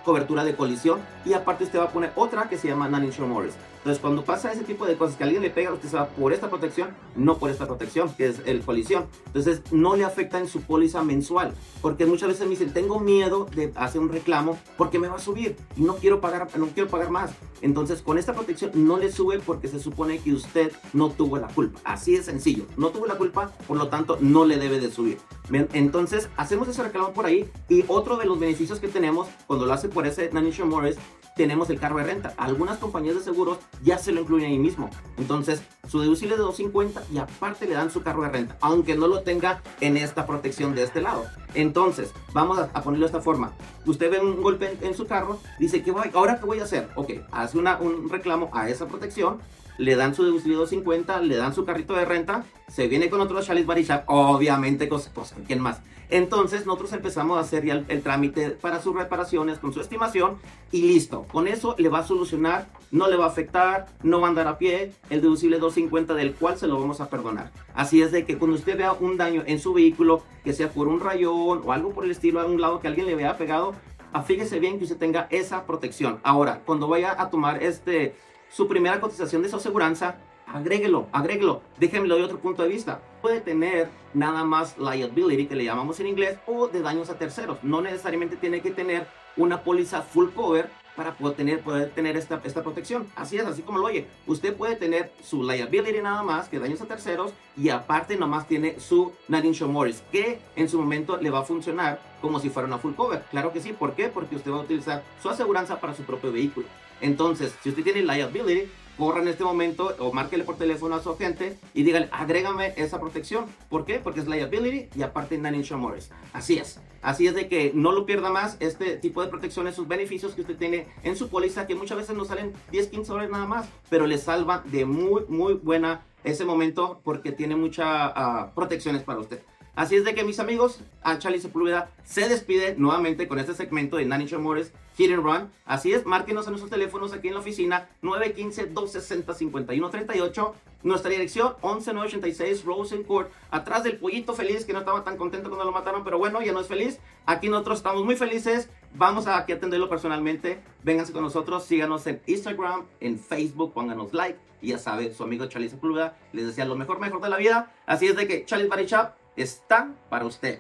cobertura de colisión, y aparte usted va a poner otra que se llama non-insured Morris. Entonces, cuando pasa ese tipo de cosas que alguien le pega, usted se va por esta protección, no por esta protección, que es el colisión. Entonces, no le afecta en su póliza mensual, porque muchas veces me dicen, tengo miedo de hacer un reclamo porque me va a subir y no quiero pagar, no quiero pagar más. Entonces, con esta protección no le sube porque se supone que usted no tuvo la culpa. Así de sencillo. No tuvo la culpa, por lo tanto, no le debe de subir. Entonces, hacemos ese reclamo por ahí y otro de los beneficios que tenemos cuando lo hace por ese non-insured Morris tenemos el cargo de renta. Algunas compañías de seguros ya se lo incluyen ahí mismo. Entonces, su deducible de 250 y aparte le dan su cargo de renta, aunque no lo tenga en esta protección de este lado. Entonces, vamos a, ponerlo de esta forma. Usted ve un golpe en, su carro, dice, ¿qué voy, ¿ahora qué voy a hacer? Ok, hace una, un reclamo a esa protección, le dan su deducible 250, le dan su carrito de renta, se viene con otro Chalice Body obviamente, con, pues, ¿con quién más? Entonces nosotros empezamos a hacer ya el, trámite para sus reparaciones con su estimación y listo. Con eso le va a solucionar, no le va a afectar, no va a andar a pie, el deducible 250 del cual se lo vamos a perdonar. Así es de que cuando usted vea un daño en su vehículo, que sea por un rayón o algo por el estilo a un lado que alguien le vea pegado, afíjese bien que usted tenga esa protección. Ahora, cuando vaya a tomar este su primera cotización de su aseguranza, agréguelo, agréguelo. Déjenme de otro punto de vista. Puede tener nada más liability, que le llamamos en inglés, o de daños a terceros. No necesariamente tiene que tener una póliza full cover para poder tener, poder tener esta, esta protección. Así es, así como lo oye. Usted puede tener su liability nada más, que daños a terceros, y aparte nomás tiene su non-insured Morris, que en su momento le va a funcionar como si fuera una full cover. Claro que sí. ¿Por qué? Porque usted va a utilizar su aseguranza para su propio vehículo. Entonces, si usted tiene liability, corra en este momento o márquele por teléfono a su agente y dígale, agrégame esa protección. ¿Por qué? Porque es liability y aparte non-insured Morris. Así es. Así es de que no lo pierda más este tipo de protecciones, sus beneficios que usted tiene en su póliza, que muchas veces no salen 10, 15 dólares nada más, pero le salva de muy, muy buena ese momento porque tiene muchas protecciones para usted. Así es de que mis amigos, Charlie Sepúlveda se despide nuevamente con este segmento de Nanny Chamores Hit and Run. Así es, márquenos a nuestros teléfonos aquí en la oficina 915-260-5138. Nuestra dirección 11986 Rosen Court, atrás del pollito feliz que no estaba tan contento cuando lo mataron, pero bueno, ya no es feliz. Aquí nosotros estamos muy felices. Vamos a aquí atenderlo personalmente. Vénganse con nosotros, síganos en Instagram, en Facebook, pónganos like. Y ya sabe, su amigo Charlie Sepúlveda les desea lo mejor, mejor de la vida. Así es de que Charlie Shop está para usted.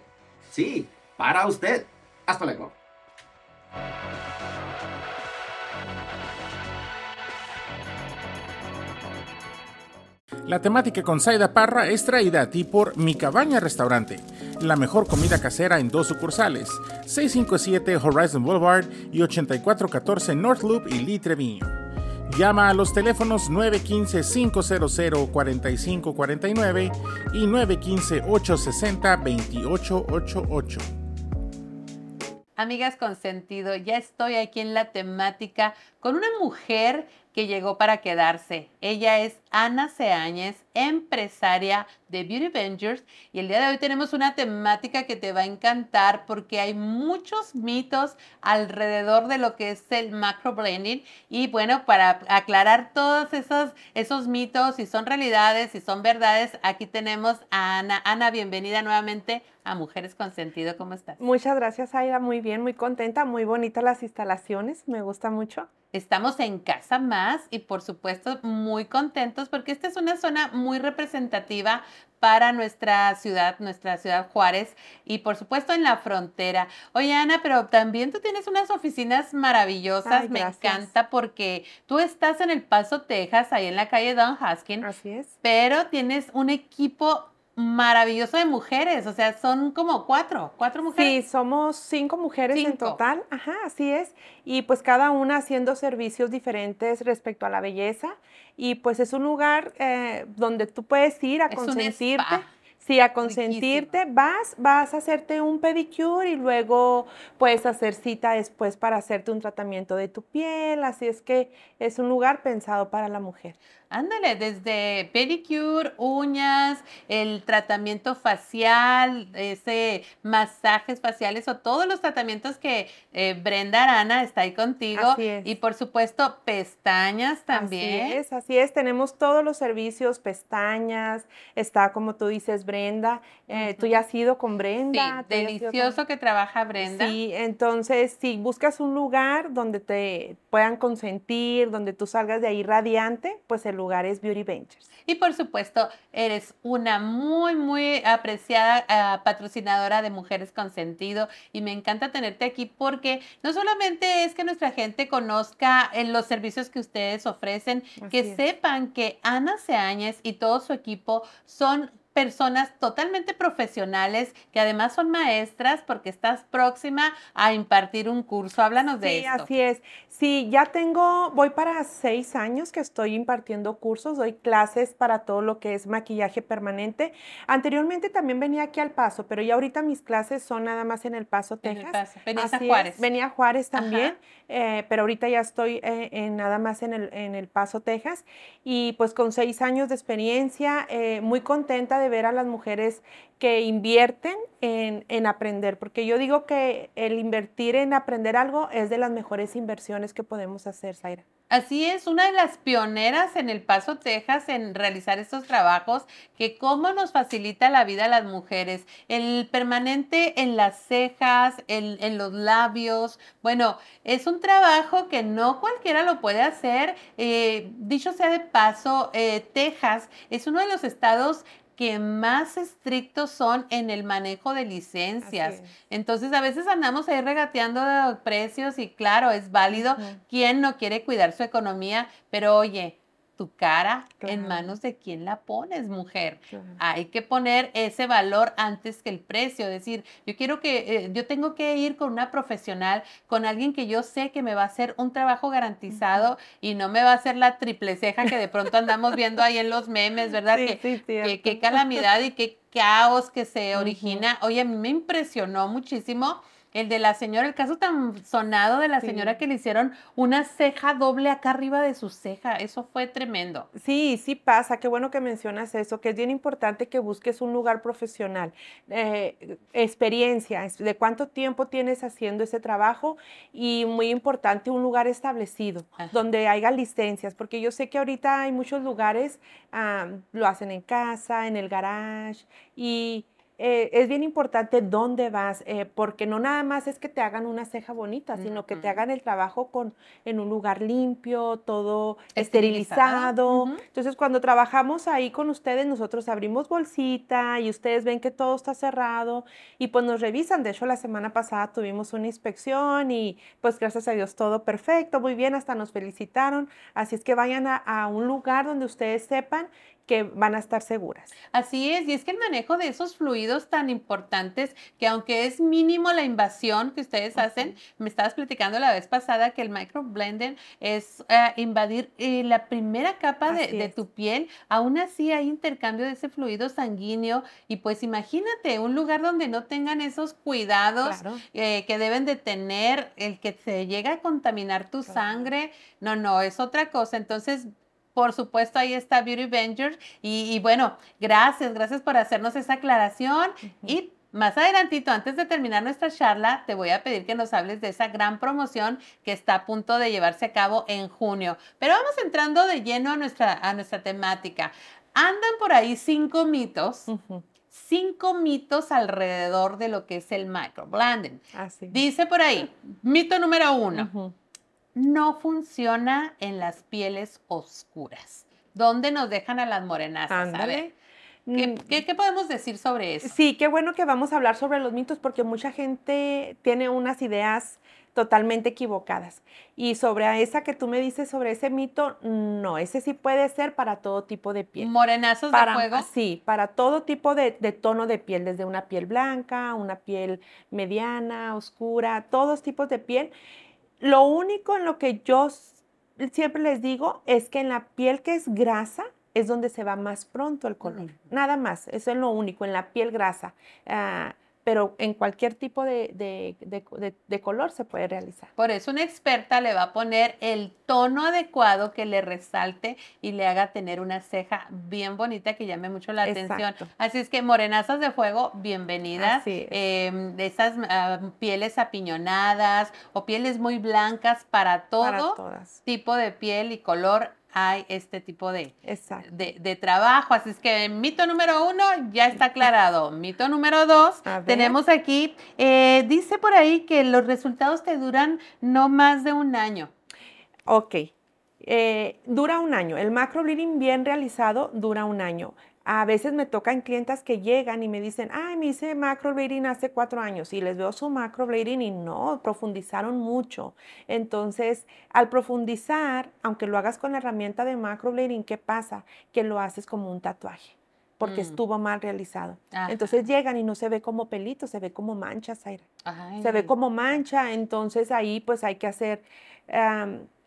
Sí, para usted. Hasta luego. La temática con Saida Parra es traída a ti por Mi Cabaña Restaurante, la mejor comida casera en dos sucursales, 657 Horizon Boulevard y 8414 North Loop y Lee Treviño. Llama a los teléfonos 915-500-4549 y 915-860-2888. Amigas con sentido, ya estoy aquí en la temática con una mujer que llegó para quedarse. Ella es Ana Seáñez, empresaria de Beauty Ventures y el día de hoy tenemos una temática que te va a encantar porque hay muchos mitos alrededor de lo que es el macro blending y bueno, para aclarar todos esos, esos mitos, si son realidades, si son verdades, aquí tenemos a Ana. Ana, bienvenida nuevamente a Mujeres con Sentido. ¿Cómo estás? Muchas gracias, Aira. Muy bien, muy contenta, muy bonitas las instalaciones. Me gusta mucho. Estamos en Casa Más y por supuesto muy porque esta es una zona muy representativa para nuestra ciudad, nuestra ciudad Juárez y por supuesto en la frontera. Oye Ana, pero también tú tienes unas oficinas maravillosas, Ay, me encanta porque tú estás en El Paso, Texas, ahí en la calle Don Haskin, Así es. pero tienes un equipo maravilloso de mujeres, o sea, son como cuatro, cuatro Sí, mujeres. somos cinco mujeres en total. Ajá, así es. Y pues cada una haciendo servicios diferentes respecto a la belleza. Y pues es un lugar eh, donde tú puedes ir a Es un consentirte. spa. Sí, a consentirte, vas, vas a hacerte un pedicure y luego puedes hacer cita después para hacerte un tratamiento de tu piel, así es que es un lugar pensado para la mujer. Ándale, desde pedicure, uñas, el tratamiento facial, ese masajes faciales o todos los tratamientos que eh, Brenda Arana está ahí contigo. Así es. Y por supuesto, pestañas también. Así es, así es. Tenemos todos los servicios, pestañas, está como tú dices, Brenda. Eh, Tú ya has ido con Sí, Brenda. con- delicioso que trabaja Brenda. Sí, entonces si buscas un lugar donde te puedan consentir, donde tú salgas de ahí radiante, pues el lugar es Beauty Ventures. Y por supuesto, eres una muy, muy apreciada ah, patrocinadora de Mujeres con Sentido y me encanta tenerte aquí porque no solamente es que nuestra gente conozca en los servicios que ustedes ofrecen, que es. sepan que Ana Seáñez y todo su equipo son personas totalmente profesionales que además son maestras porque estás próxima a impartir un curso. Háblanos de Sí, esto. así es. Sí, ya tengo, voy para seis años que estoy impartiendo cursos, doy clases para todo lo que es maquillaje permanente. Anteriormente también venía aquí al Paso, pero ya ahorita mis clases son nada más en El Paso, En El Texas. Paso. Venías a Así es, Juárez. Venía a Juárez también, eh, pero ahorita ya estoy eh, en nada más en el, en el Paso, Texas. Y pues con seis años de experiencia, eh, muy contenta de ver a las mujeres que invierten en, en aprender, porque yo digo que el invertir en aprender algo es de las mejores inversiones que podemos hacer, Zaira. Así es, una de las pioneras en El Paso, Texas, en realizar estos trabajos, que cómo nos facilita la vida a las mujeres. El permanente en las cejas, en, en los labios. Bueno, es un trabajo que no cualquiera lo puede hacer. Eh, dicho sea de paso, eh, Texas es uno de los estados que más estrictos son en el manejo de licencias. Entonces a veces andamos ahí regateando precios y claro, es válido. Ujú. ¿Quién no quiere cuidar su economía? Pero oye, tu cara en manos de quién la pones, mujer. Claro. Hay que poner ese valor antes que el precio. Decir, yo quiero que, eh, yo tengo que ir con una profesional, con alguien que yo sé que me va a hacer un trabajo garantizado y no me va a hacer la triple ceja que de pronto andamos viendo ahí en los memes, ¿verdad? Sí, que, sí, que- qué calamidad y qué caos que se origina. Oye, a mí me impresionó muchísimo el de la señora, el caso tan sonado de la Sí. señora que le hicieron una ceja doble acá arriba de su ceja. Eso fue tremendo. Sí, sí pasa. Qué bueno que mencionas eso, que es bien importante que busques un lugar profesional. Eh, experiencia, de cuánto tiempo tienes haciendo ese trabajo y muy importante un lugar establecido Ajá. donde haya licencias, porque yo sé que ahorita hay muchos lugares, ah, lo hacen en casa, en el garage y eh, es bien importante dónde vas, eh, porque no nada más es que te hagan una ceja bonita, sino que te hagan el trabajo con, en un lugar limpio, todo Esterilizado. Entonces, cuando trabajamos ahí con ustedes, nosotros abrimos bolsita y ustedes ven que todo está cerrado y pues nos revisan. De hecho, la semana pasada tuvimos una inspección y pues gracias a Dios todo perfecto, muy bien, hasta nos felicitaron. Así es que vayan a, a un lugar donde ustedes sepan que van a estar seguras. Así es, y es que el manejo de esos fluidos tan importantes, que aunque es mínimo la invasión que ustedes hacen, me estabas platicando la vez pasada que el microblending es eh, invadir eh, la primera capa de, tu piel, aún así hay intercambio de ese fluido sanguíneo y pues imagínate un lugar donde no tengan esos cuidados Claro. eh, que deben de tener, el que se llega a contaminar tu Claro. sangre, no, no, es otra cosa. Entonces, por supuesto, ahí está Beauty Vengers. Y, y bueno, gracias, gracias por hacernos esa aclaración. Y más adelantito, antes de terminar nuestra charla, te voy a pedir que nos hables de esa gran promoción que está a punto de llevarse a cabo en junio. Pero vamos entrando de lleno a nuestra, a nuestra temática. Andan por ahí cinco mitos, cinco mitos alrededor de lo que es el microblending. Así. Dice por ahí, mito número uno. No funciona en las pieles oscuras. ¿Dónde nos dejan a las morenazas? ¿qué, Mm, qué- qué podemos decir sobre eso? Sí, qué bueno que vamos a hablar sobre los mitos porque mucha gente tiene unas ideas totalmente equivocadas. Y sobre esa que tú me dices, sobre ese mito, no, ese sí puede ser para todo tipo de piel. Morenazos Para, de fuego. Sí, para todo tipo de, de tono de piel, desde una piel blanca, una piel mediana, oscura, todos tipos de piel. Lo único en lo que yo siempre les digo es que en la piel que es grasa es donde se va más pronto el color. Nada más, eso es lo único, en la piel grasa. Ah, pero en cualquier tipo de, de- de- color se puede realizar. Por eso una experta le va a poner el tono adecuado que le resalte y le haga tener una ceja bien bonita que llame mucho la atención. Así es que morenazas de fuego, bienvenidas. Es. Em, de esas ah, pieles apiñonadas o pieles muy blancas para todo Para tipo de piel y color hay este tipo de, de, de trabajo. Así es que mito número uno ya está aclarado. Mito número dos, tenemos aquí, eh, dice por ahí que los resultados te duran no más de un año. Ok. Eh, dura un año. El macrobleeding bien realizado dura un año. A veces me tocan clientas que llegan y me dicen, ay, me hice macrobleeding hace cuatro años y les veo su macrobleeding y no, profundizaron mucho. Entonces, al profundizar, aunque lo hagas con la herramienta de macrobleeding, ¿qué pasa? Que lo haces como un tatuaje. porque Mm. estuvo mal realizado. Ajá. Entonces llegan y no se ve como pelito, se ve como mancha, Zaira. Ay. Se ve como mancha, entonces ahí pues hay que hacer,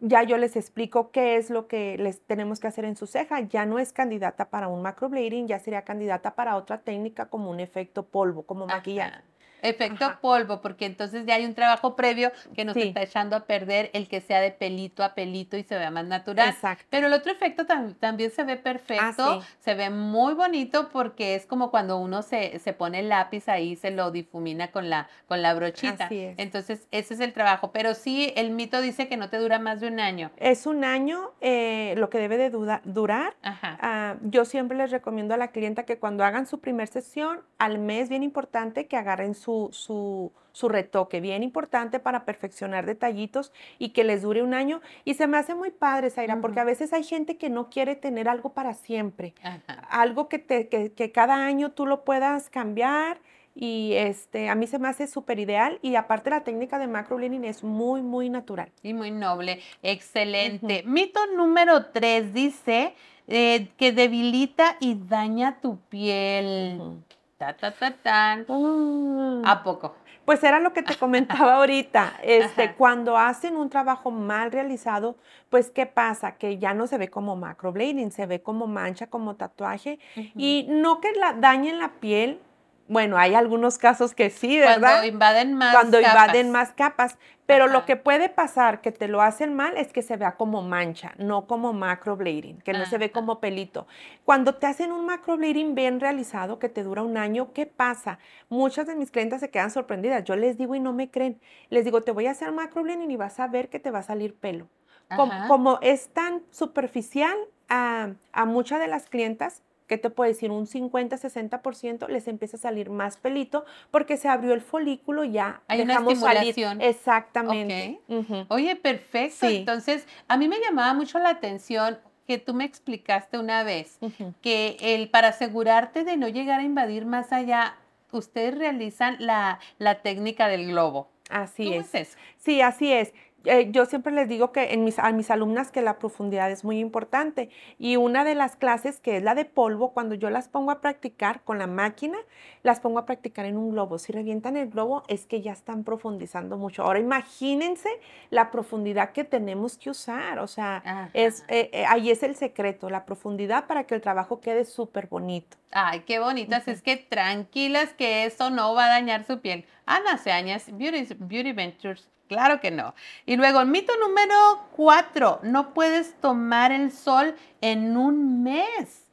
ya yo les explico qué es lo que les tenemos que hacer en su ceja. Ya no es candidata para un macroblading, ya sería candidata para otra técnica como un efecto polvo, como maquillaje. Efecto Ajá. polvo, porque entonces ya hay un trabajo previo que nos Sí. está echando a perder el que sea de pelito a pelito y se vea más natural. Exacto. Pero el otro efecto tam- también se ve perfecto, Ah, sí. se ve muy bonito porque es como cuando uno se, se pone el lápiz ahí, se lo difumina con la, con la brochita. Así es. Entonces, ese es el trabajo. Pero sí, el mito dice que no te dura más de un año. Es un año eh, lo que debe de duda- durar. Ajá. Ah, yo siempre les recomiendo a la clienta que cuando hagan su primer sesión, al mes, bien importante, que agarren su, su, su retoque, bien importante para perfeccionar detallitos y que les dure un año. Y se me hace muy padre, Zaira, porque a veces hay gente que no quiere tener algo para siempre, Ajá. algo que, te, que, que cada año tú lo puedas cambiar. Y este, a mí se me hace súper ideal y aparte la técnica de macroblading es muy, muy natural. Y muy noble, excelente. Mito número tres dice eh, que debilita y daña tu piel. Ta, ta, ta, tan. ¿A poco? Pues era lo que te comentaba ahorita, este, Ajá. cuando hacen un trabajo mal realizado, pues ¿qué pasa? Que ya no se ve como macroblading, se ve como mancha, como tatuaje y no que la dañen la piel. Bueno, hay algunos casos que sí, ¿verdad? Cuando invaden más Cuando capas. invaden más capas, pero lo que puede pasar que te lo hacen mal es que se vea como mancha, no como macroblading, que no se ve como pelito. Cuando te hacen un macroblading bien realizado que te dura un año, ¿qué pasa? Muchas de mis clientes se quedan sorprendidas. Yo les digo y no me creen. Les digo, te voy a hacer macroblading y vas a ver que te va a salir pelo. Como, es tan superficial a, a muchas de las clientas, ¿qué te puedo decir? Un 50-60% les empieza a salir más pelito porque se abrió el folículo ya Hay una dejamos salir. estimulación. Exactamente. Ujú. Oye, perfecto. Sí. Entonces, a mí me llamaba mucho la atención que tú me explicaste una vez que el para asegurarte de no llegar a invadir más allá, ustedes realizan la, la técnica del globo. Así ¿Cómo es. es eso? Sí, así es. Eh, yo siempre les digo que en mis, a mis alumnas que la profundidad es muy importante y una de las clases que es la de polvo, cuando yo las pongo a practicar con la máquina, las pongo a practicar en un globo. Si revientan el globo es que ya están profundizando mucho. Ahora imagínense la profundidad que tenemos que usar, o sea, es, eh, eh, ahí es el secreto, la profundidad para que el trabajo quede súper bonito. Ay, qué bonitas. Es que tranquilas que eso no va a dañar su piel. Ana Seañas, Beauty, Beauty Ventures. Claro que no. Y luego, mito número cuatro. No puedes tomar el sol en un mes.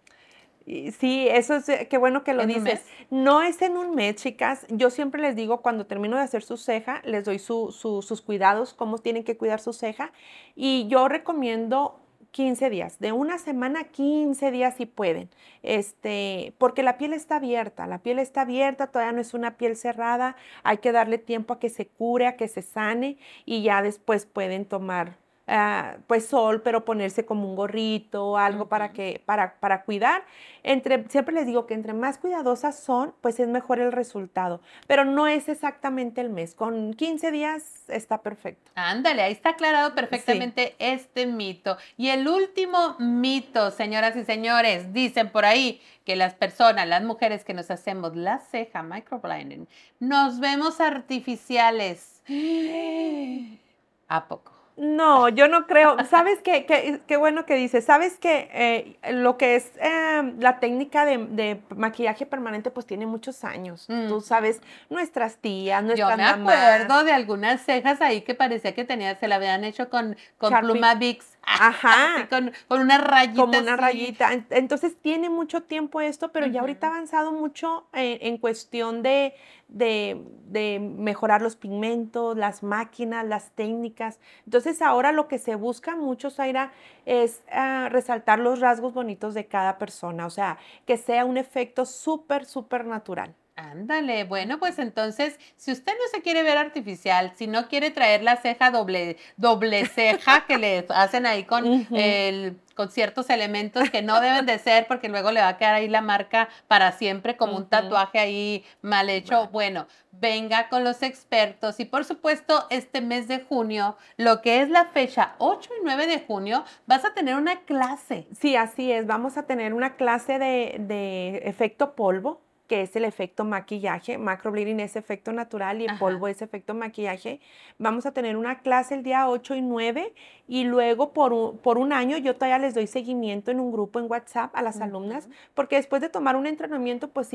Sí, eso es, eh, qué bueno que lo ¿En un dices. No es en un mes, chicas. Yo siempre les digo, cuando termino de hacer su ceja, les doy su- su- sus cuidados, cómo tienen que cuidar su ceja. Y yo recomiendo 15 días, de una semana a 15 días si pueden, este, porque la piel está abierta, la piel está abierta, todavía no es una piel cerrada, hay que darle tiempo a que se cure, a que se sane y ya después pueden tomar ah, pues sol, pero ponerse como un gorrito, algo para que para, para cuidar. Entre, siempre les digo que entre más cuidadosas son, pues es mejor el resultado, pero no es exactamente el mes, con 15 días está perfecto. Ándale, ahí está aclarado perfectamente este mito. Y el último mito, señoras y señores, dicen por ahí que las personas, las mujeres que nos hacemos la ceja microblinding, nos vemos artificiales. ¿A poco? No, yo no creo. ¿Sabes qué? Qué, qué bueno que dices. ¿Sabes que eh, lo que es eh, la técnica de, de maquillaje permanente pues tiene muchos años? Mm. Tú sabes, nuestras tías, Yo nuestras me mamás. acuerdo de algunas cejas ahí que parecía que tenía, se la habían hecho con, con pluma Vicks. Ajá. Con, con una rayita. como una así. rayita. En- Entonces tiene mucho tiempo esto, pero ya ahorita ha avanzado mucho eh, en cuestión de, de, de mejorar los pigmentos, las máquinas, las técnicas. Entonces ahora lo que se busca mucho, Zaira, es ah, resaltar los rasgos bonitos de cada persona, o sea, que sea un efecto súper, súper natural. Ándale, bueno, pues entonces, si usted no se quiere ver artificial, si no quiere traer la ceja doble, doble ceja que le hacen ahí con el con ciertos elementos que no deben de ser porque luego le va a quedar ahí la marca para siempre como un tatuaje ahí mal hecho. Bueno, venga con los expertos y por supuesto este mes de junio, lo que es la fecha 8 y 9 de junio, vas a tener una clase. Sí, así es. Vamos a tener una clase de, de efecto polvo, que es el efecto maquillaje. Macrobleeding es efecto natural y el Ajá. polvo es efecto maquillaje. Vamos a tener una clase el día 8 y 9 y luego por un, por un año yo todavía les doy seguimiento en un grupo en WhatsApp a las alumnas, porque después de tomar un entrenamiento, pues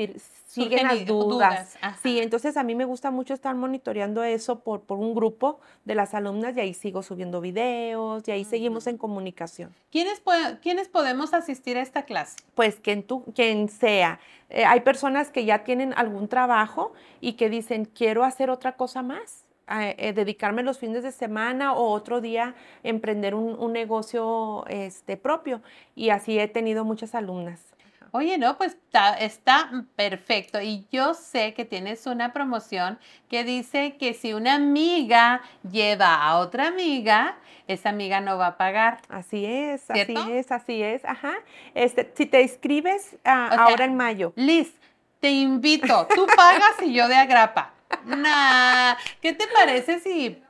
siguen las dudas. Sí, entonces a mí me gusta mucho estar monitoreando eso por, por un grupo de las alumnas y ahí sigo subiendo videos y ahí seguimos en comunicación ¿Quiénes, ¿Quiénes podemos asistir a esta clase? pues quien tú, quien sea. Eh, hay personas que ya tienen algún trabajo y que dicen, quiero hacer otra cosa más, eh, dedicarme los fines de semana o otro día emprender un, un negocio este, propio. Y así he tenido muchas alumnas. Oye, no, pues está, está perfecto. Y yo sé que tienes una promoción que dice que si una amiga lleva a otra amiga, esa amiga no va a pagar. Así es, ¿Cierto? así es, así es. Ajá. Este, si te inscribes ah, sea, ahora en mayo. Liz, te invito. Tú pagas y yo de agrapa. Nah, ¿qué te parece si,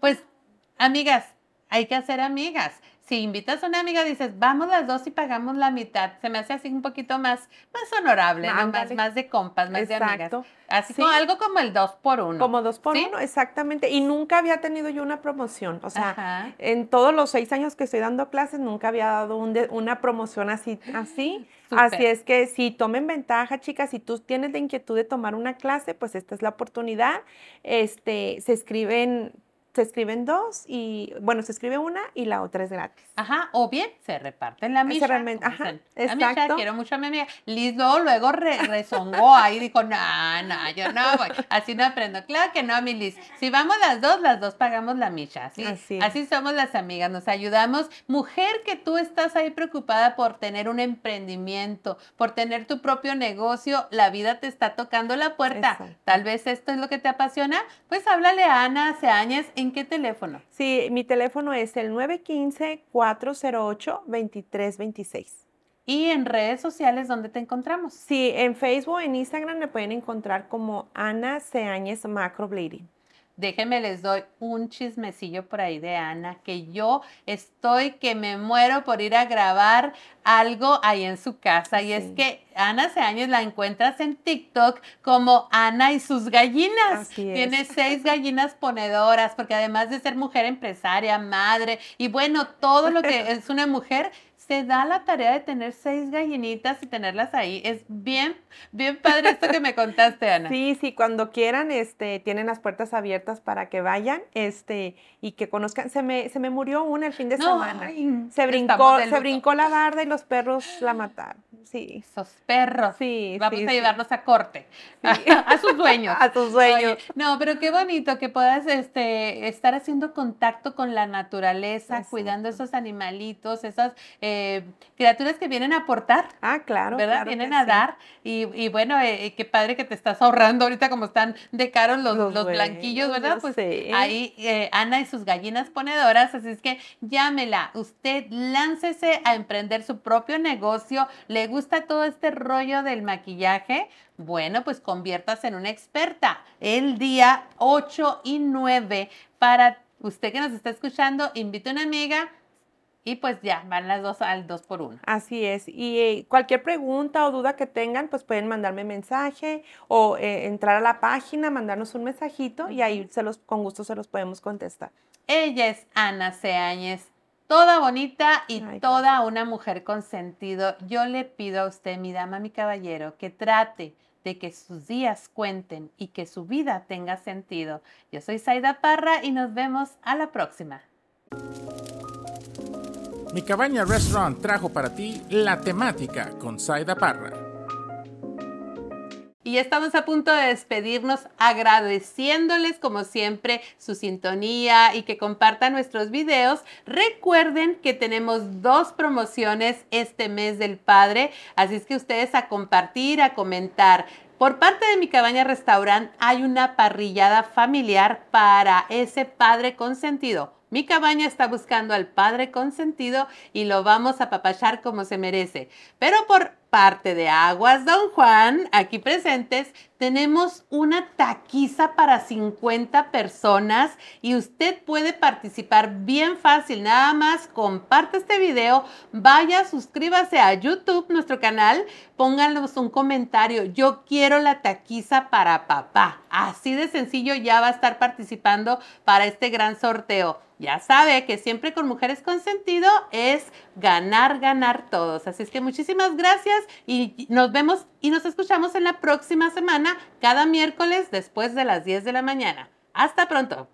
pues, amigas, hay que hacer amigas? Si invitas a una amiga, dices, vamos las dos y pagamos la mitad. Se me hace así un poquito más, más honorable, ¿no? más, de compas, más de amigas. Exacto. Así Sí. como algo como el dos por uno. Como dos por ¿Sí? uno, exactamente. Y nunca había tenido yo una promoción. O sea, Ajá. en todos los seis años que estoy dando clases, nunca había dado un de- una promoción así. así. Así es que si tomen ventaja, chicas, si tú tienes la inquietud de tomar una clase, pues esta es la oportunidad. Este, se escriben, se escriben dos y, bueno, se escribe una y la otra es gratis. Ajá, o bien se reparten la remen- como ajá, La exacto. quiero mucho a mi amiga. Liz luego, luego re- rezongó ahí, dijo, no, no, yo no voy. Así no aprendo. Claro que no, mi Liz. Si vamos las dos, las dos pagamos la micha. Así, Así así somos las amigas, nos ayudamos. Mujer que tú estás ahí preocupada por tener un emprendimiento, por tener tu propio negocio, la vida te está tocando la puerta. Exacto. Tal vez esto es lo que te apasiona. Pues háblale a Ana Seáñez. ¿En qué teléfono? Sí, mi teléfono es el 915-408-2326. Y en redes sociales, ¿dónde te encontramos? Sí, en Facebook, en Instagram me pueden encontrar como Ana Seáñez Macroblading. Déjenme les doy un chismecillo por ahí de Ana, que yo estoy que me muero por ir a grabar algo ahí en su casa. Y es que Ana Seáñez la encuentras en TikTok como Ana y sus gallinas. Tiene seis gallinas ponedoras, porque además de ser mujer empresaria, madre, y bueno, todo lo que es una mujer, se da la tarea de tener seis gallinitas y tenerlas ahí. Es bien, bien padre esto que me contaste, Ana. Sí, sí, cuando quieran, este, tienen las puertas abiertas para que vayan, este, y que conozcan. Se me, se me murió una el fin de No, semana. ay, se brincó, se brincó la barda y los perros la mataron. Sí. Esos perros. Sí, Vamos sí, a sí. llevarlos a corte. A, sus dueños. A tus dueños. Oye, no, pero qué bonito que puedas este, estar haciendo contacto con la naturaleza, Exacto. cuidando esos animalitos, esas eh, criaturas que vienen a aportar. Ah, claro. ¿Verdad? claro Vienen a sí. dar. Y, y bueno, eh, eh, qué padre que te estás ahorrando ahorita como están de caros los, Los los blanquillos, ¿verdad? Pues sé. ahí eh, Ana y sus gallinas ponedoras. Así es que llámela. Usted láncese a emprender su propio negocio. ¿Le gusta todo este rollo del maquillaje? Bueno, pues conviértase en una experta. El día 8 y 9 para usted que nos está escuchando, invite a una amiga y pues ya, van las dos al dos por uno. Así es. Y eh, cualquier pregunta o duda que tengan, pues pueden mandarme mensaje o eh, entrar a la página, mandarnos un mensajito y ahí se los, con gusto se los podemos contestar. Ella es Ana Seáñez, toda bonita y Ay, toda una mujer con sentido. Yo le pido a usted, mi dama, mi caballero, que trate de que sus días cuenten y que su vida tenga sentido. Yo soy Zaida Parra y nos vemos a la próxima. Mi Cabaña Restaurant trajo para ti la temática con Saida Parra. Y estamos a punto de despedirnos agradeciéndoles como siempre su sintonía y que compartan nuestros videos. Recuerden que tenemos dos promociones este mes del padre, así es que ustedes a compartir, a comentar Por parte de mi cabaña restaurant hay una parrillada familiar para ese padre consentido. Mi cabaña está buscando al padre consentido y lo vamos a papachar como se merece. Pero por parte de Aguas Don Juan, aquí presentes, tenemos una taquiza para 50 personas y usted puede participar bien fácil. Nada más comparte este video, vaya, suscríbase a YouTube, nuestro canal, pónganos un comentario. Yo quiero la taquiza para papá. Así de sencillo ya va a estar participando para este gran sorteo. Ya sabe que siempre con Mujeres con Sentido es ganar, ganar todos. Así es que muchísimas gracias y nos vemos y nos escuchamos en la próxima semana, cada miércoles después de las 10 de la mañana. Hasta pronto.